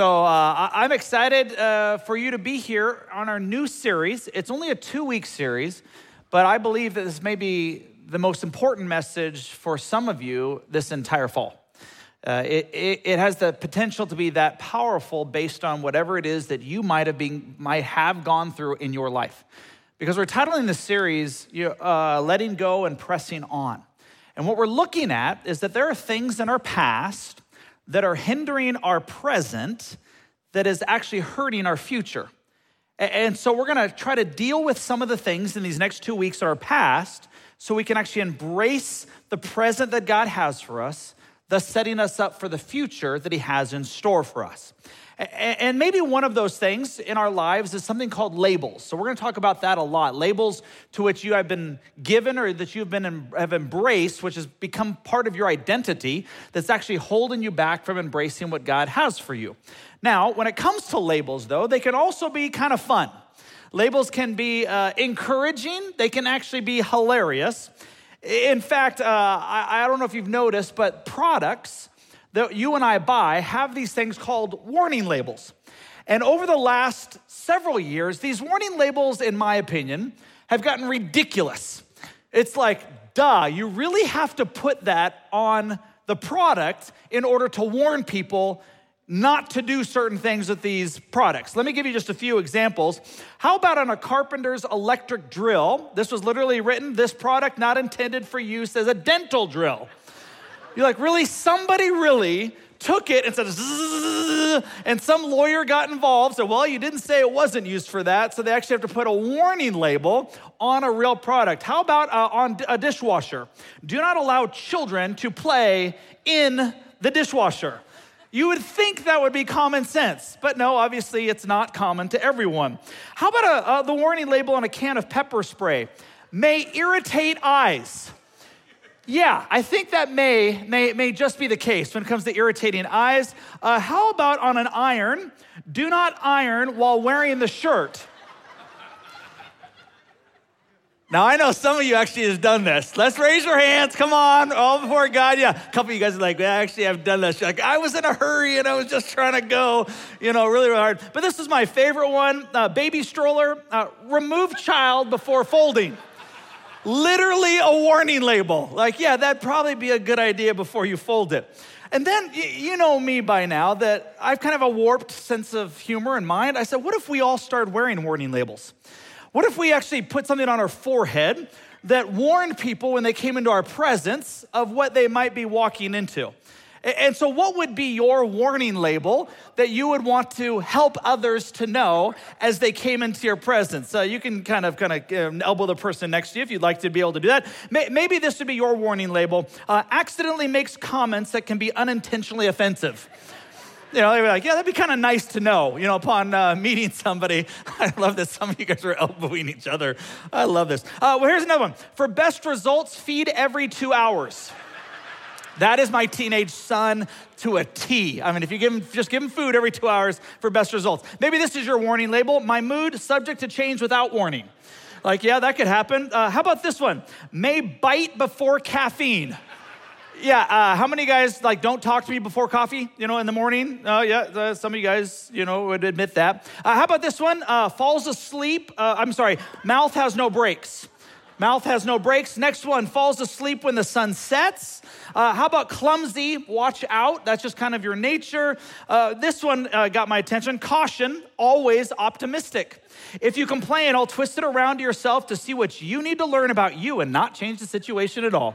So uh, I'm excited uh, for you to be here on our new series. It's only a two week series, but I believe that this may be the most important message for some of you this entire fall. Uh, it, it, it, has the potential to be that powerful based on whatever it is that you might have, been, might have gone through in your life. Because we're titling the series, uh, Letting Go and Pressing On. And what we're looking at is that there are things in our past that are hindering our present that is actually hurting our future. And so we're gonna try to deal with some of the things in these next two weeks that are past so we can actually embrace the present that God has for us, thus setting us up for the future that He has in store for us. And maybe one of those things in our lives is something called labels. So we're going to talk about that a lot. Labels to which you have been given or that you've been have embraced, which has become part of your identity that's actually holding you back from embracing what God has for you. Now, when it comes to labels though, they can also be kind of fun. Labels can be uh, encouraging, they can actually be hilarious. In fact, uh, I, I don't know if you've noticed, but products that you and I buy have these things called warning labels. And over the last several years, these warning labels, in my opinion, have gotten ridiculous. It's like, duh, you really have to put that on the product in order to warn people not to do certain things with these products. Let me give you just a few examples. How about on a carpenter's electric drill? This was literally written, this product not intended for use as a dental drill. You're like, really? Somebody really took it and said, and some lawyer got involved. So, well, you didn't say it wasn't used for that. So they actually have to put a warning label on a real product. How about uh, on a dishwasher? Do not allow children to play in the dishwasher. You would think that would be common sense, but no, obviously it's not common to everyone. How about a, uh, the warning label on a can of pepper spray? May irritate eyes. Yeah, I think that may, may, may just be the case when it comes to irritating eyes. Uh, how about on an iron? Do not iron while wearing the shirt. Now, I know some of you actually has done this. Let's raise your hands. Come on, all before God. Yeah, a couple of you guys are like, yeah, actually, I've done this. Like, I was in a hurry and I was just trying to go, you know, really, really hard. But this is my favorite one uh, baby stroller, uh, remove child before folding. Literally a warning label. Like, yeah, that'd probably be a good idea before you fold it. And then, you know me by now that I've kind of a warped sense of humor in mind. I said, what if we all started wearing warning labels? What if we actually put something on our forehead that warned people when they came into our presence of what they might be walking into? And so, what would be your warning label that you would want to help others to know as they came into your presence? Uh, you can kind of, kind of um, elbow the person next to you if you'd like to be able to do that. Maybe this would be your warning label. Uh, accidentally makes comments that can be unintentionally offensive. You know, they were like, yeah, that'd be kind of nice to know, you know, upon uh, meeting somebody. I love that some of you guys are elbowing each other. I love this. Uh, well, here's another one. For best results, feed every two hours. That is my teenage son to a T. I mean, if you give him, just give him food every two hours for best results. Maybe this is your warning label. My mood, subject to change without warning. Like, yeah, that could happen. Uh, how about this one? May bite before caffeine. Yeah, uh, how many guys like don't talk to me before coffee? You know, in the morning. Oh, uh, yeah, uh, some of you guys, you know, would admit that. Uh, how about this one? Uh, falls asleep. I'm sorry, mouth has no brakes. Mouth has no brakes. Next one, falls asleep when the sun sets. Uh, how about clumsy? Watch out. That's just kind of your nature. Uh, this one uh, got my attention. Caution, always optimistic. If you complain, I'll twist it around to yourself to see what you need to learn about you and not change the situation at all.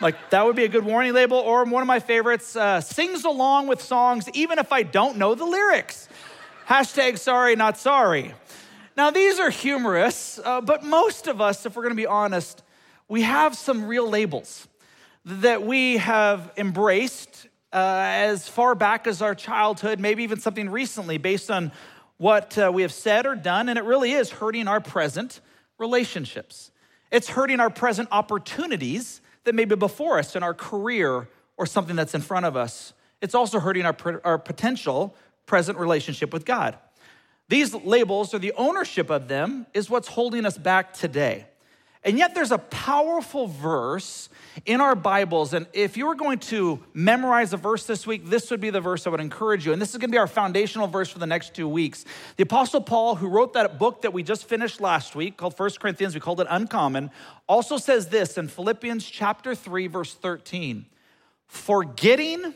Like, that would be a good warning label. Or one of my favorites uh, sings along with songs even if I don't know the lyrics. Hashtag sorry, not sorry. Now, these are humorous, uh, but most of us, if we're gonna be honest, we have some real labels that we have embraced uh, as far back as our childhood, maybe even something recently, based on what uh, we have said or done, and it really is hurting our present relationships. It's hurting our present opportunities that may be before us in our career or something that's in front of us. It's also hurting our, our potential present relationship with God. These labels or the ownership of them is what's holding us back today. And yet there's a powerful verse in our Bibles. And if you were going to memorize a verse this week, this would be the verse I would encourage you. And this is going to be our foundational verse for the next two weeks. The Apostle Paul, who wrote that book that we just finished last week called First Corinthians, we called it Uncommon, also says this in Philippians chapter 3, verse 13 Forgetting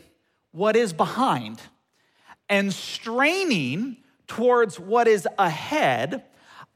what is behind and straining towards what is ahead,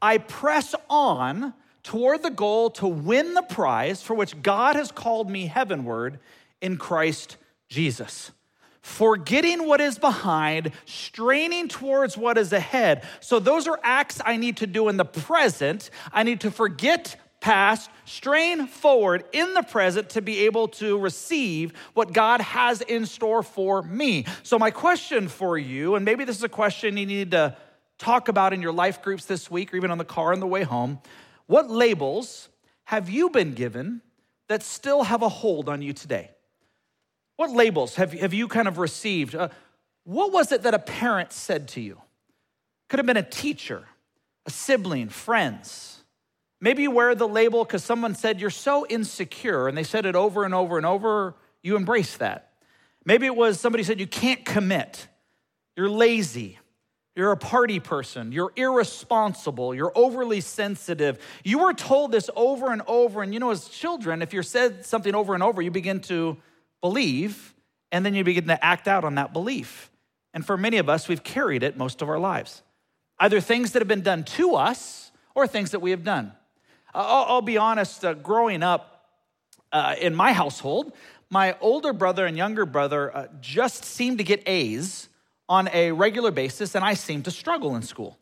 I press on toward the goal to win the prize for which God has called me heavenward in Christ Jesus. Forgetting what is behind, straining towards what is ahead. So, those are acts I need to do in the present. I need to forget past, strain forward in the present to be able to receive what God has in store for me. So, my question for you, and maybe this is a question you need to talk about in your life groups this week or even on the car on the way home. What labels have you been given that still have a hold on you today? What labels have, have you kind of received? Uh, what was it that a parent said to you? Could have been a teacher, a sibling, friends. Maybe you wear the label because someone said you're so insecure and they said it over and over and over, you embrace that. Maybe it was somebody said you can't commit, you're lazy, you're a party person. You're irresponsible. You're overly sensitive. You were told this over and over. And you know, as children, if you're said something over and over, you begin to believe and then you begin to act out on that belief. And for many of us, we've carried it most of our lives. Either things that have been done to us or things that we have done. I'll, I'll be honest, uh, growing up uh, in my household, my older brother and younger brother uh, just seemed to get A's on a regular basis, and I seemed to struggle in school.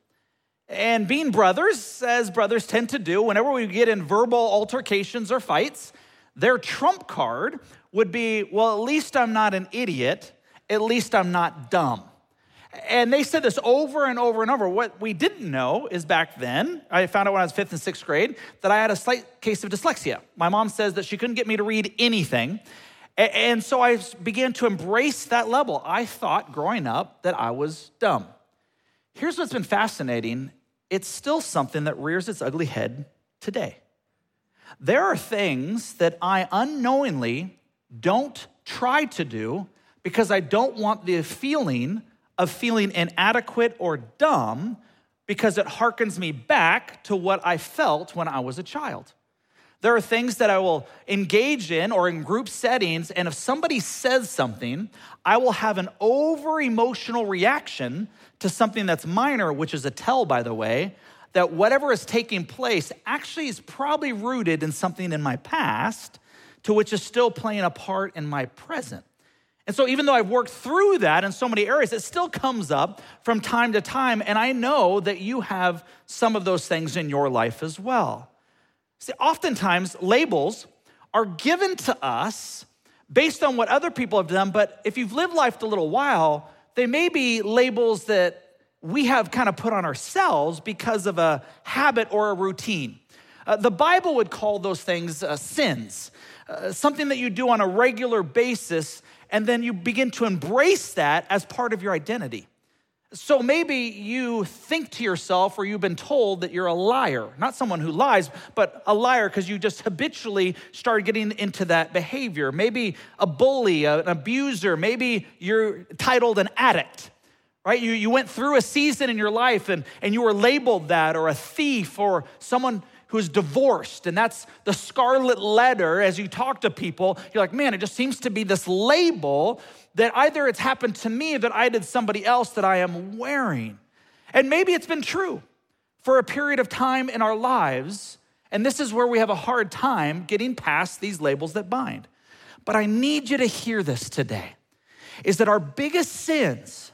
And being brothers, as brothers tend to do, whenever we get in verbal altercations or fights, their trump card would be, well, at least I'm not an idiot, at least I'm not dumb. And they said this over and over and over. What we didn't know is back then, I found out when I was fifth and sixth grade, that I had a slight case of dyslexia. My mom says that she couldn't get me to read anything. And so I began to embrace that level. I thought growing up that I was dumb. Here's what's been fascinating it's still something that rears its ugly head today. There are things that I unknowingly don't try to do because I don't want the feeling of feeling inadequate or dumb because it harkens me back to what I felt when I was a child. There are things that I will engage in or in group settings, and if somebody says something, I will have an over emotional reaction to something that's minor, which is a tell, by the way, that whatever is taking place actually is probably rooted in something in my past to which is still playing a part in my present. And so, even though I've worked through that in so many areas, it still comes up from time to time. And I know that you have some of those things in your life as well. See, oftentimes labels are given to us based on what other people have done, but if you've lived life a little while, they may be labels that we have kind of put on ourselves because of a habit or a routine. Uh, the Bible would call those things uh, sins, uh, something that you do on a regular basis, and then you begin to embrace that as part of your identity. So maybe you think to yourself, or you've been told that you're a liar, not someone who lies, but a liar because you just habitually started getting into that behavior. Maybe a bully, an abuser, maybe you're titled an addict, right? You, you went through a season in your life and, and you were labeled that, or a thief, or someone who's divorced, and that's the scarlet letter as you talk to people. You're like, man, it just seems to be this label that either it's happened to me that I did somebody else that I am wearing. And maybe it's been true for a period of time in our lives, and this is where we have a hard time getting past these labels that bind. But I need you to hear this today is that our biggest sins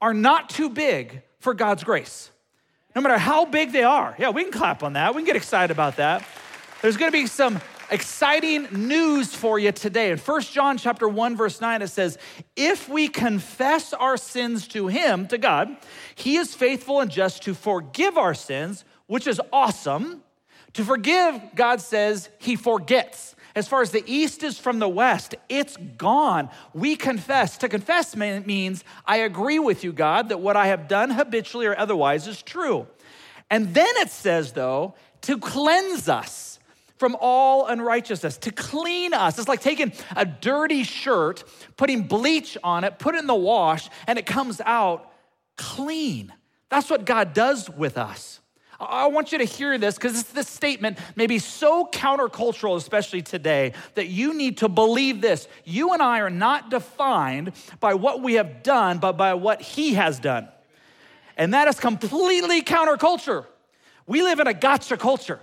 are not too big for God's grace. No matter how big they are. Yeah, we can clap on that. We can get excited about that. There's gonna be some exciting news for you today. In 1 John chapter 1 verse 9 it says, "If we confess our sins to him, to God, he is faithful and just to forgive our sins, which is awesome. To forgive, God says, he forgets. As far as the east is from the west, it's gone. We confess. To confess means I agree with you, God, that what I have done habitually or otherwise is true. And then it says, though, to cleanse us from all unrighteousness, to clean us. It's like taking a dirty shirt, putting bleach on it, put it in the wash, and it comes out clean. That's what God does with us. I want you to hear this because this statement may be so countercultural, especially today, that you need to believe this. You and I are not defined by what we have done, but by what He has done. And that is completely counterculture. We live in a gotcha culture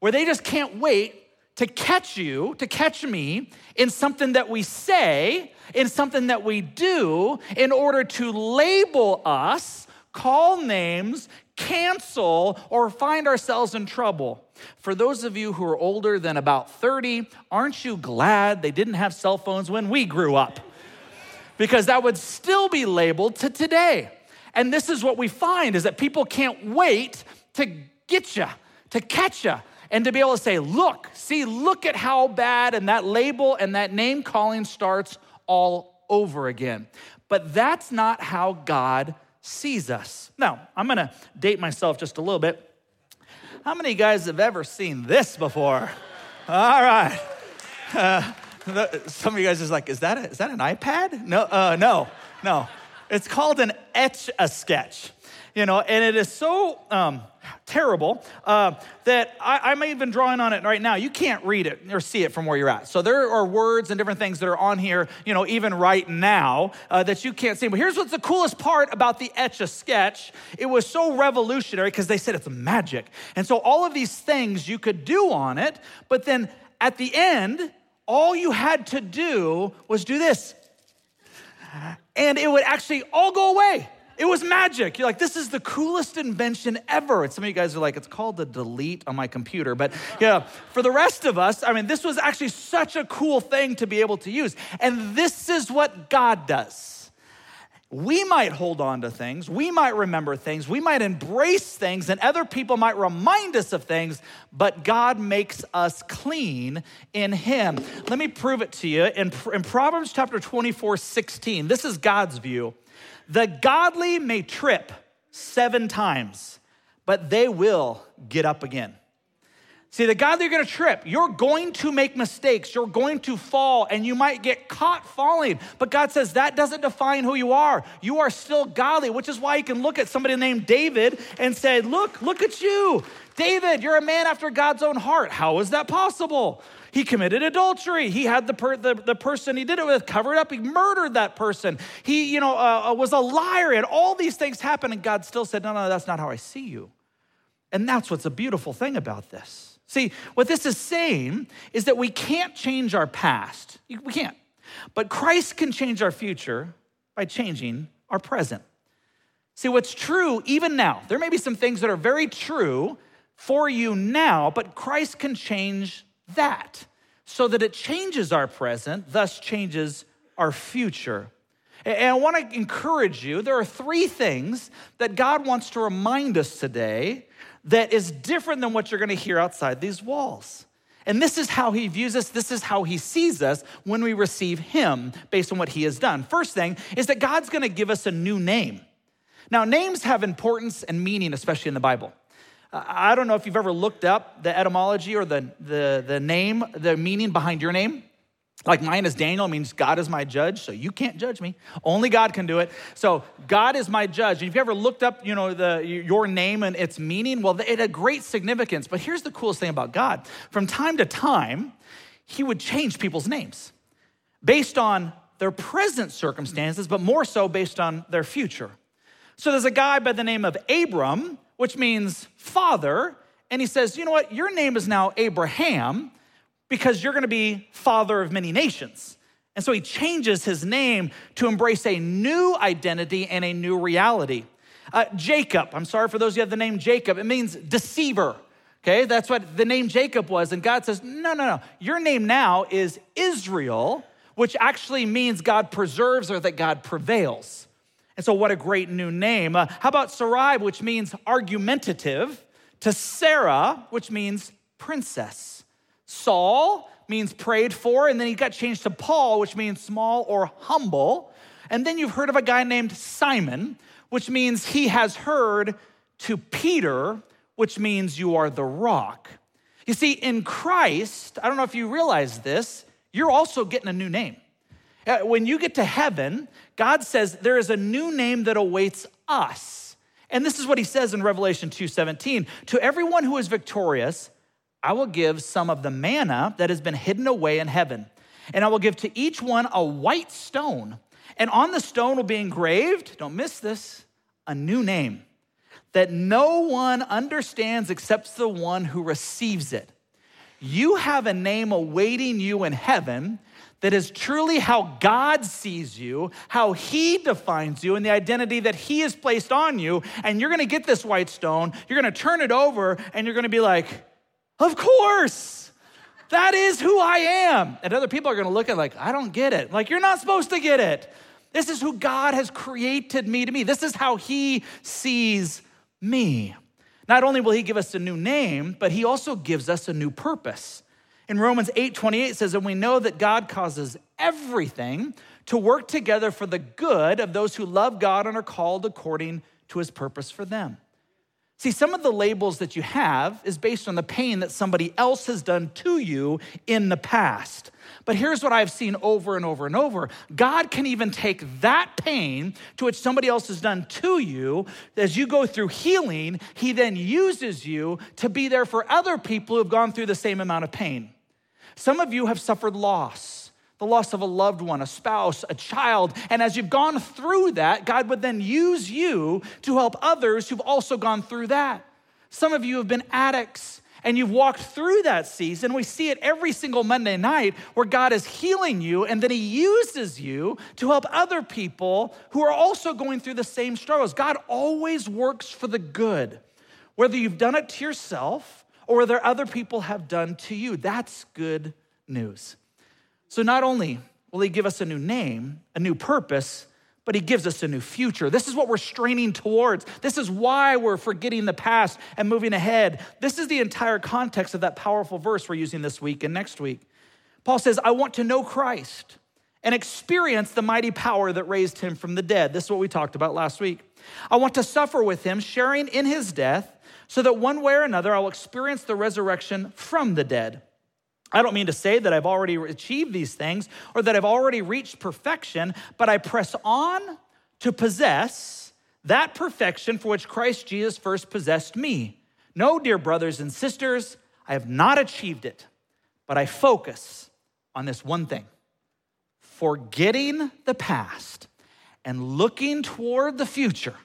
where they just can't wait to catch you, to catch me in something that we say, in something that we do, in order to label us, call names, cancel, or find ourselves in trouble. For those of you who are older than about 30, aren't you glad they didn't have cell phones when we grew up? Because that would still be labeled to today. And this is what we find is that people can't wait to get you, to catch you, and to be able to say, look, see, look at how bad, and that label and that name calling starts all over again. But that's not how God sees us. Now, I'm gonna date myself just a little bit. How many guys have ever seen this before? All right. Uh, some of you guys is like, is that, a, is that an iPad? No, uh, no, no. It's called an etch a sketch, you know, and it is so um, terrible uh, that I, am even drawing on it right now. You can't read it or see it from where you're at. So there are words and different things that are on here, you know, even right now uh, that you can't see. But here's what's the coolest part about the Etch a Sketch it was so revolutionary because they said it's magic. And so all of these things you could do on it, but then at the end, all you had to do was do this. And it would actually all go away. It was magic. You're like, this is the coolest invention ever. And some of you guys are like, it's called the delete on my computer. But yeah, for the rest of us, I mean, this was actually such a cool thing to be able to use. And this is what God does. We might hold on to things, we might remember things, we might embrace things, and other people might remind us of things, but God makes us clean in Him. Let me prove it to you. In, in Proverbs chapter 24, 16, this is God's view. The godly may trip seven times, but they will get up again. See, the godly are gonna trip. You're going to make mistakes. You're going to fall, and you might get caught falling. But God says that doesn't define who you are. You are still godly, which is why you can look at somebody named David and say, Look, look at you. David, you're a man after God's own heart. How is that possible? He committed adultery. He had the, per, the, the, person he did it with covered up. He murdered that person. He, you know, uh, uh, was a liar. And all these things happened. And God still said, no, no, that's not how I see you. And that's what's a beautiful thing about this. See, what this is saying is that we can't change our past. We can't. But Christ can change our future by changing our present. See, what's true even now, there may be some things that are very true for you now, but Christ can change that so that it changes our present, thus changes our future. And I want to encourage you there are three things that God wants to remind us today that is different than what you're going to hear outside these walls. And this is how he views us, this is how he sees us when we receive him based on what he has done. First thing is that God's going to give us a new name. Now, names have importance and meaning, especially in the Bible. I don't know if you've ever looked up the etymology or the, the, the name, the meaning behind your name. Like mine is Daniel, means God is my judge, so you can't judge me. Only God can do it. So God is my judge. And if you ever looked up, you know, the, your name and its meaning, well, it had great significance. But here's the coolest thing about God. From time to time, he would change people's names based on their present circumstances, but more so based on their future. So there's a guy by the name of Abram which means father. And he says, You know what? Your name is now Abraham because you're going to be father of many nations. And so he changes his name to embrace a new identity and a new reality. Uh, Jacob, I'm sorry for those who have the name Jacob, it means deceiver. Okay, that's what the name Jacob was. And God says, No, no, no. Your name now is Israel, which actually means God preserves or that God prevails. And so, what a great new name. Uh, how about Sarai, which means argumentative, to Sarah, which means princess. Saul means prayed for, and then he got changed to Paul, which means small or humble. And then you've heard of a guy named Simon, which means he has heard to Peter, which means you are the rock. You see, in Christ, I don't know if you realize this, you're also getting a new name. Uh, when you get to heaven, God says there is a new name that awaits us. And this is what he says in Revelation 2:17, to everyone who is victorious, I will give some of the manna that has been hidden away in heaven. And I will give to each one a white stone, and on the stone will be engraved, don't miss this, a new name that no one understands except the one who receives it. You have a name awaiting you in heaven that is truly how God sees you, how He defines you, and the identity that He has placed on you. And you're gonna get this white stone, you're gonna turn it over, and you're gonna be like, Of course, that is who I am. And other people are gonna look at like, I don't get it. Like, you're not supposed to get it. This is who God has created me to be. This is how He sees me. Not only will he give us a new name, but he also gives us a new purpose. In Romans 8 28 says, And we know that God causes everything to work together for the good of those who love God and are called according to his purpose for them. See, some of the labels that you have is based on the pain that somebody else has done to you in the past. But here's what I've seen over and over and over God can even take that pain to which somebody else has done to you. As you go through healing, He then uses you to be there for other people who have gone through the same amount of pain. Some of you have suffered loss the loss of a loved one, a spouse, a child. And as you've gone through that, God would then use you to help others who've also gone through that. Some of you have been addicts and you've walked through that season. We see it every single Monday night where God is healing you and then He uses you to help other people who are also going through the same struggles. God always works for the good, whether you've done it to yourself or whether other people have done to you. That's good news. So not only will he give us a new name, a new purpose, but he gives us a new future. This is what we're straining towards. This is why we're forgetting the past and moving ahead. This is the entire context of that powerful verse we're using this week and next week. Paul says, I want to know Christ and experience the mighty power that raised him from the dead. This is what we talked about last week. I want to suffer with him, sharing in his death, so that one way or another I will experience the resurrection from the dead. I don't mean to say that I've already achieved these things or that I've already reached perfection, but I press on to possess that perfection for which Christ Jesus first possessed me. No, dear brothers and sisters, I have not achieved it, but I focus on this one thing forgetting the past and looking toward the future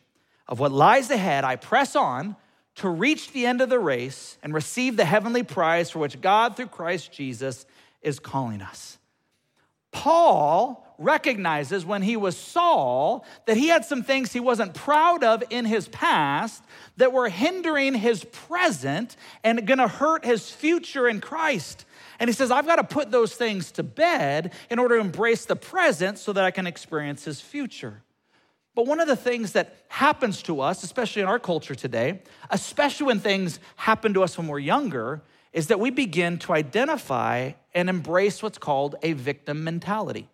of what lies ahead, I press on to reach the end of the race and receive the heavenly prize for which God, through Christ Jesus, is calling us. Paul recognizes when he was Saul that he had some things he wasn't proud of in his past that were hindering his present and gonna hurt his future in Christ. And he says, I've got to put those things to bed in order to embrace the present so that I can experience his future. But one of the things that happens to us, especially in our culture today, especially when things happen to us when we're younger, is that we begin to identify and embrace what's called a victim mentality.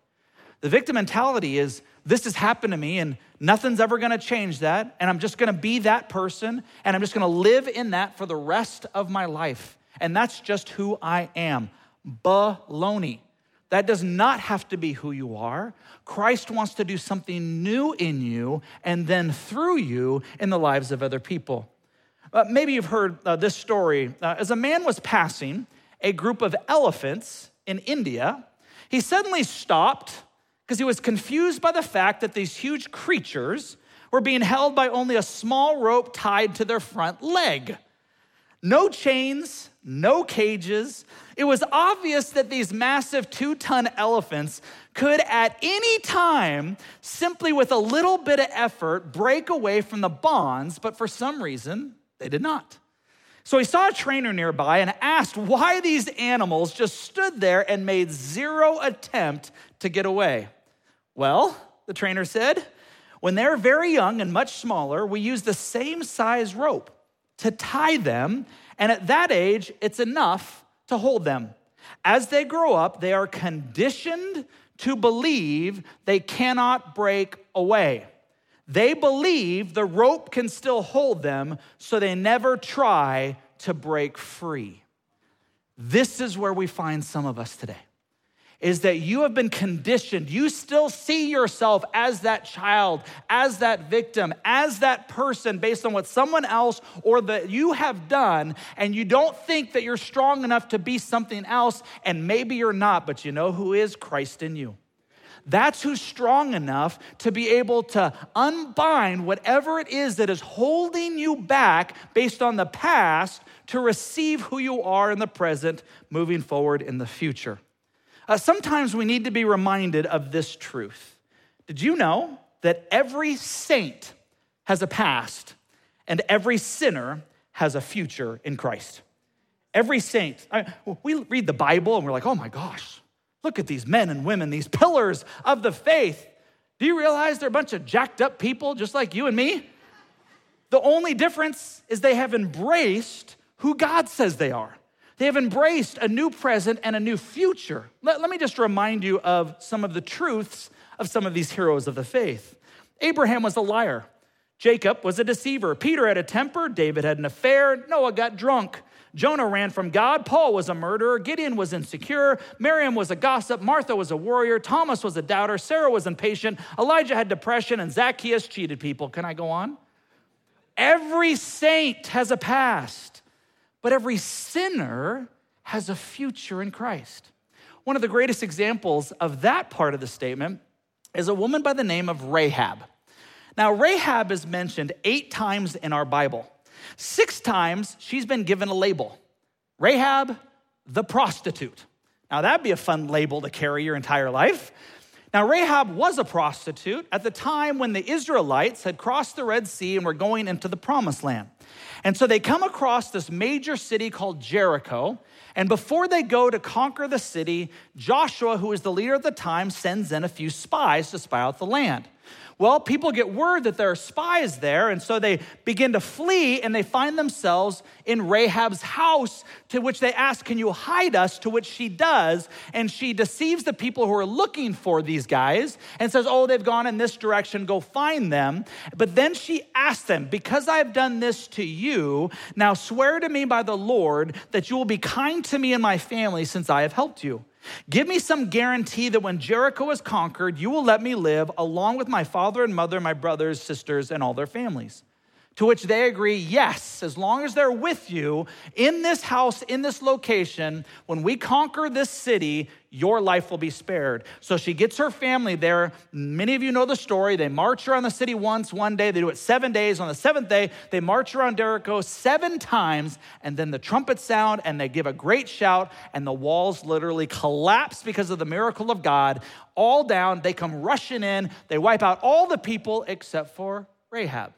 The victim mentality is this has happened to me and nothing's ever gonna change that, and I'm just gonna be that person, and I'm just gonna live in that for the rest of my life. And that's just who I am. Baloney. That does not have to be who you are. Christ wants to do something new in you and then through you in the lives of other people. Uh, maybe you've heard uh, this story. Uh, as a man was passing a group of elephants in India, he suddenly stopped because he was confused by the fact that these huge creatures were being held by only a small rope tied to their front leg. No chains, no cages. It was obvious that these massive two ton elephants could at any time, simply with a little bit of effort, break away from the bonds, but for some reason, they did not. So he saw a trainer nearby and asked why these animals just stood there and made zero attempt to get away. Well, the trainer said, when they're very young and much smaller, we use the same size rope to tie them, and at that age, it's enough to hold them. As they grow up, they are conditioned to believe they cannot break away. They believe the rope can still hold them, so they never try to break free. This is where we find some of us today is that you have been conditioned. You still see yourself as that child, as that victim, as that person based on what someone else or that you have done, and you don't think that you're strong enough to be something else, and maybe you're not, but you know who is Christ in you. That's who's strong enough to be able to unbind whatever it is that is holding you back based on the past to receive who you are in the present, moving forward in the future. Uh, sometimes we need to be reminded of this truth. Did you know that every saint has a past and every sinner has a future in Christ? Every saint. I, we read the Bible and we're like, oh my gosh, look at these men and women, these pillars of the faith. Do you realize they're a bunch of jacked up people just like you and me? The only difference is they have embraced who God says they are. They have embraced a new present and a new future. Let, let me just remind you of some of the truths of some of these heroes of the faith. Abraham was a liar. Jacob was a deceiver. Peter had a temper. David had an affair. Noah got drunk. Jonah ran from God. Paul was a murderer. Gideon was insecure. Miriam was a gossip. Martha was a warrior. Thomas was a doubter. Sarah was impatient. Elijah had depression. And Zacchaeus cheated people. Can I go on? Every saint has a past. But every sinner has a future in Christ. One of the greatest examples of that part of the statement is a woman by the name of Rahab. Now, Rahab is mentioned eight times in our Bible. Six times she's been given a label Rahab the prostitute. Now, that'd be a fun label to carry your entire life. Now, Rahab was a prostitute at the time when the Israelites had crossed the Red Sea and were going into the promised land. And so they come across this major city called Jericho. And before they go to conquer the city, Joshua, who is the leader at the time, sends in a few spies to spy out the land. Well, people get word that there are spies there, and so they begin to flee and they find themselves in Rahab's house, to which they ask, Can you hide us? To which she does. And she deceives the people who are looking for these guys and says, Oh, they've gone in this direction, go find them. But then she asks them, Because I've done this to you, now swear to me by the Lord that you will be kind to me and my family since I have helped you. Give me some guarantee that when Jericho is conquered, you will let me live along with my father and mother, my brothers, sisters, and all their families. To which they agree, yes, as long as they're with you in this house, in this location, when we conquer this city, your life will be spared. So she gets her family there. Many of you know the story. They march around the city once, one day. They do it seven days. On the seventh day, they march around Jericho seven times, and then the trumpets sound, and they give a great shout, and the walls literally collapse because of the miracle of God. All down, they come rushing in. They wipe out all the people except for Rahab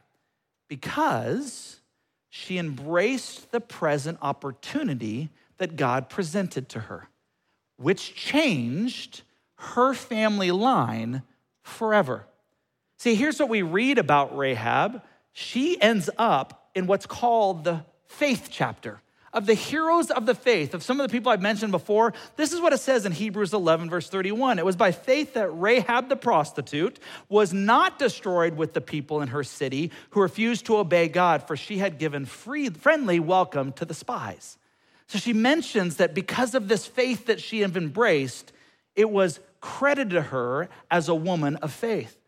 because she embraced the present opportunity that God presented to her, which changed her family line forever. See, here's what we read about Rahab. She ends up in what's called the faith chapter of the heroes of the faith, of some of the people I've mentioned before, this is what it says in Hebrews 11, verse 31. It was by faith that Rahab the prostitute was not destroyed with the people in her city who refused to obey God, for she had given free, friendly welcome to the spies. So she mentions that because of this faith that she had embraced, it was credited to her as a woman of faith.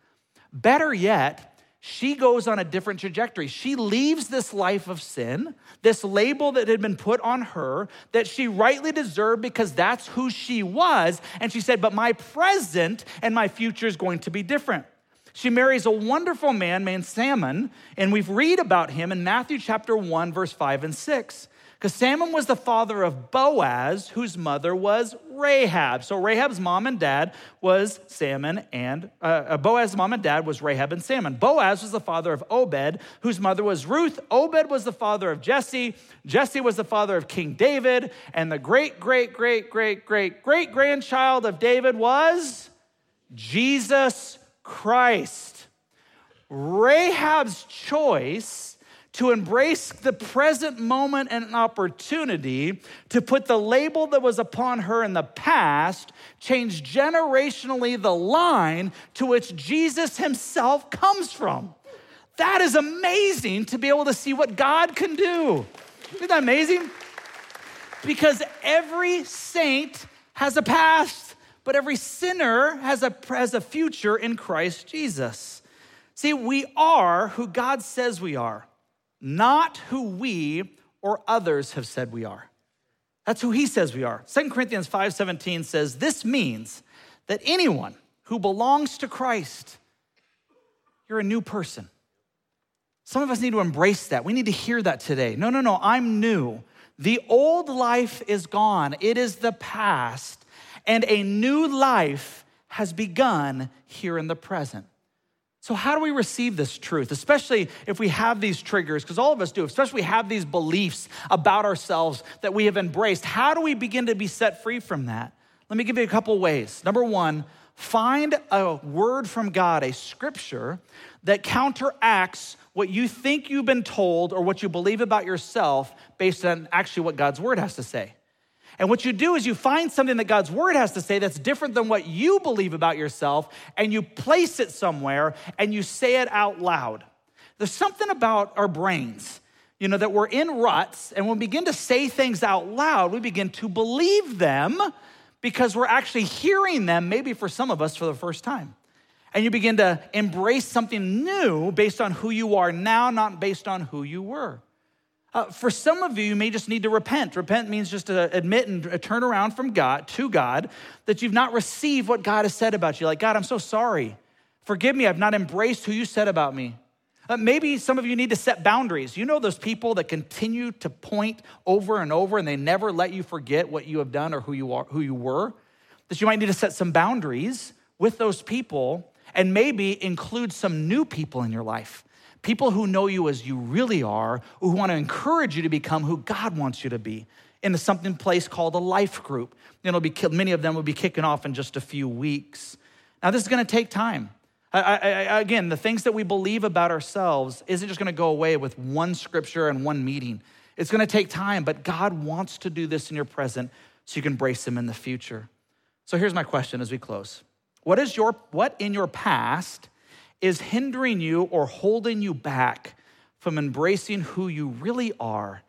Better yet, she goes on a different trajectory. She leaves this life of sin, this label that had been put on her that she rightly deserved because that's who she was. And she said, But my present and my future is going to be different. She marries a wonderful man named Salmon, and we read about him in Matthew chapter 1, verse 5 and 6. Because Salmon was the father of Boaz, whose mother was Rahab. So Rahab's mom and dad was Salmon, and uh, uh, Boaz's mom and dad was Rahab and Salmon. Boaz was the father of Obed, whose mother was Ruth. Obed was the father of Jesse. Jesse was the father of King David. And the great, great, great, great, great, great grandchild of David was Jesus Christ. Rahab's choice to embrace the present moment and opportunity to put the label that was upon her in the past, change generationally the line to which Jesus himself comes from. That is amazing to be able to see what God can do. Isn't that amazing? Because every saint has a past, but every sinner has a, has a future in Christ Jesus. See, we are who God says we are, not who we or others have said we are. That's who he says we are. 2 Corinthians 5:17 says this means that anyone who belongs to Christ you're a new person. Some of us need to embrace that. We need to hear that today. No, no, no, I'm new. The old life is gone, it is the past, and a new life has begun here in the present. So, how do we receive this truth, especially if we have these triggers? Because all of us do, especially if we have these beliefs about ourselves that we have embraced. How do we begin to be set free from that? Let me give you a couple ways. Number one, find a word from God, a scripture that counteracts what you think you've been told or what you believe about yourself based on actually what God's word has to say. And what you do is you find something that God's word has to say that's different than what you believe about yourself, and you place it somewhere and you say it out loud. There's something about our brains, you know, that we're in ruts, and when we begin to say things out loud, we begin to believe them because we're actually hearing them, maybe for some of us for the first time and you begin to embrace something new based on who you are now, not based on who you were. Uh, for some of you, you may just need to repent. Repent means just to admit and turn around from God to God that you've not received what God has said about you. Like, God, I'm so sorry. Forgive me, I've not embraced who you said about me. Uh, maybe some of you need to set boundaries. You know those people that continue to point over and over and they never let you forget what you have done or who you are, who you were. That you might need to set some boundaries with those people and maybe include some new people in your life. People who know you as you really are, who want to encourage you to become who God wants you to be in something place called a life group. It'll be many of them will be kicking off in just a few weeks. Now, this is going to take time. I, I, I, again, the things that we believe about ourselves isn't just going to go away with one scripture and one meeting. It's going to take time, but God wants to do this in your present so you can embrace Him in the future. So here's my question as we close what is your what in your past is hindering you or holding you back from embracing who you really are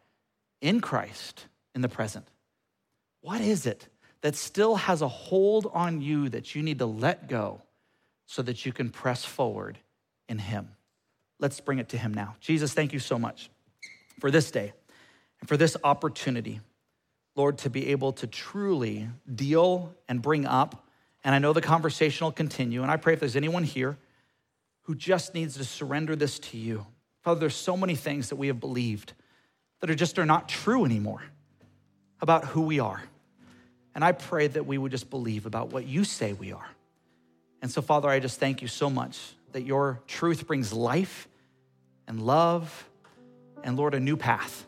in Christ in the present? What is it that still has a hold on you that you need to let go so that you can press forward in Him? Let's bring it to Him now. Jesus, thank you so much for this day and for this opportunity, Lord, to be able to truly deal and bring up and I know the conversation will continue. And I pray if there's anyone here who just needs to surrender this to you. Father, there's so many things that we have believed that are just are not true anymore about who we are. And I pray that we would just believe about what you say we are. And so, Father, I just thank you so much that your truth brings life and love and, Lord, a new path.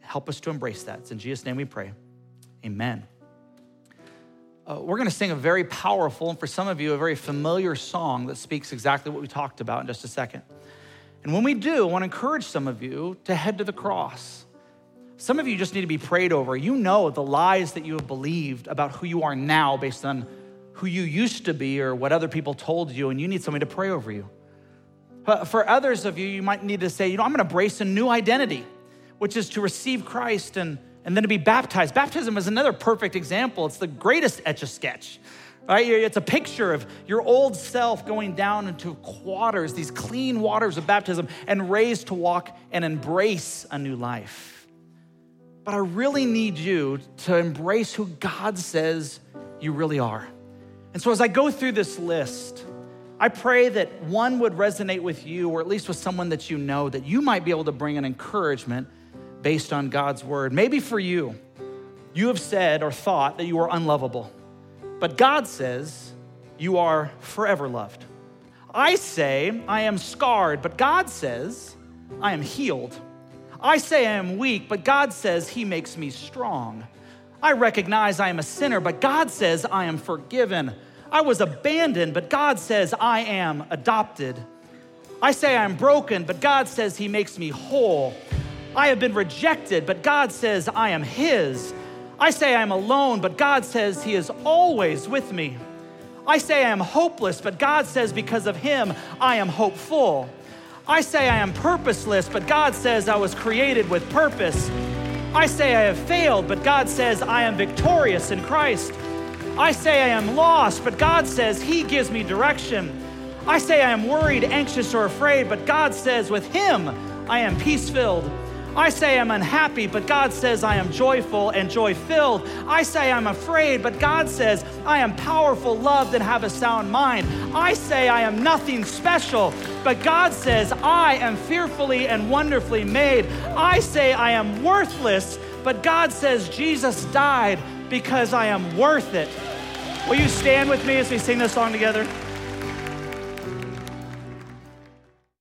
Help us to embrace that. It's in Jesus' name we pray. Amen uh, we're going to sing a very powerful, and for some of you, a very familiar song that speaks exactly what we talked about in just a second. And when we do, I want to encourage some of you to head to the cross. Some of you just need to be prayed over. You know the lies that you have believed about who you are now based on who you used to be or what other people told you, and you need somebody to pray over you. But for others of you, you might need to say, you know, I'm going to embrace a new identity, which is to receive Christ and and then to be baptized. Baptism is another perfect example. It's the greatest etch a sketch, right? It's a picture of your old self going down into waters, these clean waters of baptism, and raised to walk and embrace a new life. But I really need you to embrace who God says you really are. And so as I go through this list, I pray that one would resonate with you, or at least with someone that you know, that you might be able to bring an encouragement based on God's word. Maybe for you, you have said or thought that you are unlovable, but God says you are forever loved. I say I am scarred, but God says I am healed. I say I am weak, but God says He makes me strong. I recognize I am a sinner, but God says I am forgiven. I was abandoned, but God says I am adopted. I say I am broken, but God says He makes me whole. I have been rejected, but God says I am His. I say I am alone, but God says He is always with me. I say I am hopeless, but God says because of Him, I am hopeful. I say I am purposeless, but God says I was created with purpose. I say I have failed, but God says I am victorious in Christ. I say I am lost, but God says He gives me direction. I say I am worried, anxious, or afraid, but God says with Him I am peace filled. I say I'm unhappy, but God says I am joyful and joy filled. I say I'm afraid, but God says I am powerful, loved, and have a sound mind. I say I am nothing special, but God says I am fearfully and wonderfully made. I say I am worthless, but God says Jesus died because I am worth it. Will you stand with me as we sing this song together?